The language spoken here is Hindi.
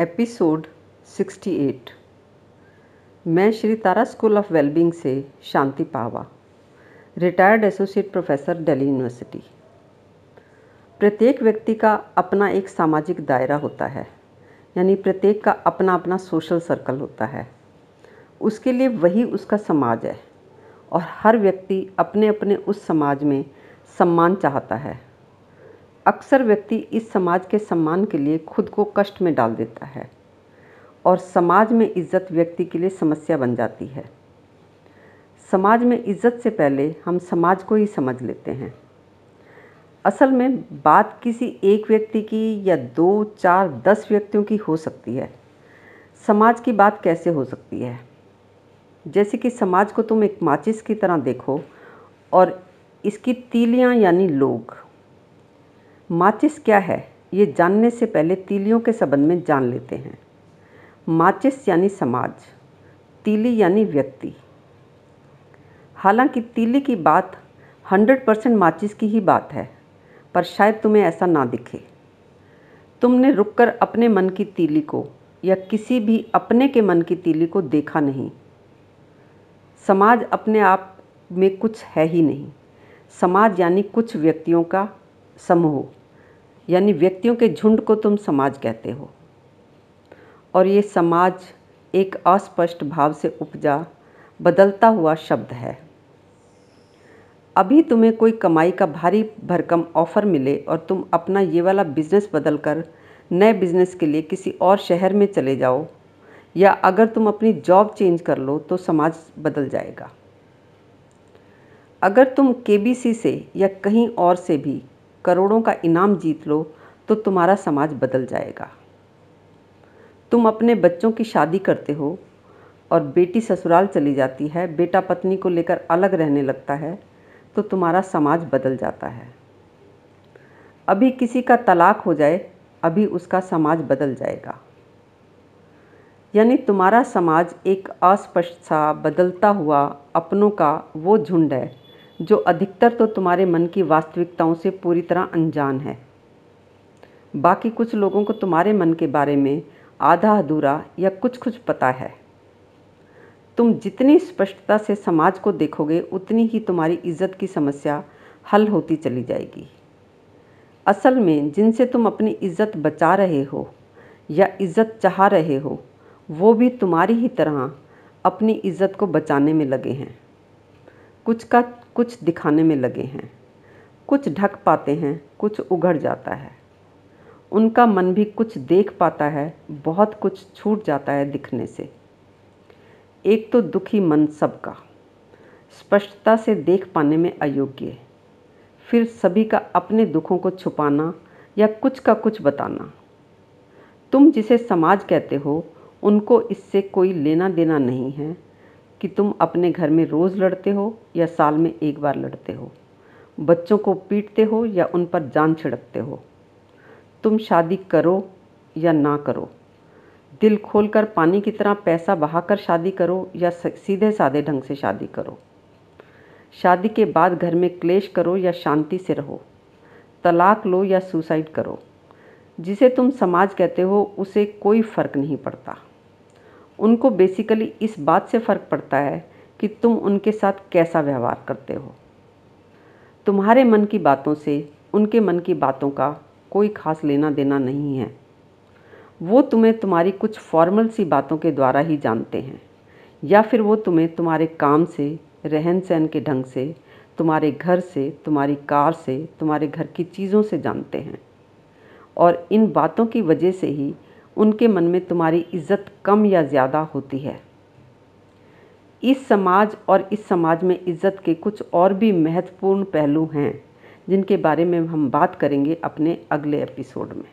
एपिसोड 68 मैं Shri Tara school of wellbeing से Shanti Pawa, retired associate professor Delhi university. प्रत्येक व्यक्ति का अपना एक सामाजिक दायरा होता है, यानी प्रत्येक का अपना अपना सोशल सर्कल होता है। उसके लिए वही उसका समाज है, और हर व्यक्ति अपने अपने उस समाज में सम्मान चाहता है। अक्सर व्यक्ति इस समाज के सम्मान के लिए खुद को कष्ट में डाल देता है और समाज में इज़्ज़त व्यक्ति के लिए समस्या बन जाती है। समाज में इज़्ज़त से पहले हम समाज को ही समझ लेते हैं। असल में बात किसी एक व्यक्ति की या दो, चार, दस व्यक्तियों की हो सकती है। समाज की बात कैसे हो सकती है? जैसे कि समाज को तुम एक माचिस की तरह देखो और इसकी तीलियाँ यानी लोग माचिस क्या है, ये जानने से पहले तीलियों के संबंध में जान लेते हैं। माचिस यानी समाज, तीली यानी व्यक्ति। हालाँकि तीली की बात 100 परसेंट माचिस की ही बात है, पर शायद तुम्हें ऐसा ना दिखे। तुमने रुककर अपने मन की तीली को या किसी भी अपने के मन की तीली को देखा नहीं। समाज अपने आप में कुछ है ही नहीं। समाज यानी कुछ व्यक्तियों का समूह। यानी व्यक्तियों के झुंड को तुम समाज कहते हो। और ये समाज एक अस्पष्ट भाव से उपजा, बदलता हुआ शब्द है। अभी तुम्हें कोई कमाई का भारी भरकम ऑफ़र मिले और तुम अपना ये वाला बिज़नेस बदल कर नए बिज़नेस के लिए किसी और शहर में चले जाओ, या अगर तुम अपनी जॉब चेंज कर लो तो समाज बदल जाएगा। अगर तुम केबीसी से या कहीं और से भी करोड़ों का इनाम जीत लो तो तुम्हारा समाज बदल जाएगा। तुम अपने बच्चों की शादी करते हो और बेटी ससुराल चली जाती है, बेटा पत्नी को लेकर अलग रहने लगता है तो तुम्हारा समाज बदल जाता है। अभी किसी का तलाक हो जाए, अभी उसका समाज बदल जाएगा। यानी तुम्हारा समाज एक अस्पष्ट सा, बदलता हुआ अपनों का वो झुंड है जो अधिकतर तो तुम्हारे मन की वास्तविकताओं से पूरी तरह अनजान है। बाकी कुछ लोगों को तुम्हारे मन के बारे में आधा अधूरा या कुछ कुछ पता है। तुम जितनी स्पष्टता से समाज को देखोगे, उतनी ही तुम्हारी इज़्ज़त की समस्या हल होती चली जाएगी। असल में, जिनसे तुम अपनी इज़्ज़त बचा रहे हो या इज़्ज़त चाह रहे हो, वो भी तुम्हारी ही तरह अपनी इज़्ज़त को बचाने में लगे हैं। कुछ का कुछ दिखाने में लगे हैं। कुछ ढक पाते हैं, कुछ उघड़ जाता है। उनका मन भी कुछ देख पाता है, बहुत कुछ छूट जाता है दिखने से। एक तो दुखी मन सबका, स्पष्टता से देख पाने में अयोग्य फिर सभी का अपने दुखों को छुपाना या कुछ का कुछ बताना। तुम जिसे समाज कहते हो, उनको इससे कोई लेना देना नहीं है। कि तुम अपने घर में रोज़ लड़ते हो या साल में एक बार लड़ते हो। बच्चों को पीटते हो या उन पर जान छिड़कते हो। तुम शादी करो या ना करो। दिल खोलकर पानी की तरह पैसा बहाकर शादी करो या सीधे साधे ढंग से शादी करो। शादी के बाद घर में क्लेश करो या शांति से रहो। तलाक लो या सुसाइड करो। जिसे तुम समाज कहते हो, उसे कोई फ़र्क नहीं पड़ता। उनको बेसिकली इस बात से फ़र्क पड़ता है कि तुम उनके साथ कैसा व्यवहार करते हो। तुम्हारे मन की बातों से उनके मन की बातों का कोई खास लेना देना नहीं है। वो तुम्हें तुम्हारी कुछ फॉर्मल सी बातों के द्वारा ही जानते हैं, या फिर वो तुम्हें तुम्हारे काम से, रहन सहन के ढंग से, तुम्हारे घर से, तुम्हारी कार से, तुम्हारे घर की चीज़ों से जानते हैं। और इन बातों की वजह से ही उनके मन में तुम्हारी इज़्ज़त कम या ज़्यादा होती है। इस समाज और इस समाज में इज़्ज़त के कुछ और भी महत्वपूर्ण पहलू हैं, जिनके बारे में हम बात करेंगे अपने अगले एपिसोड में।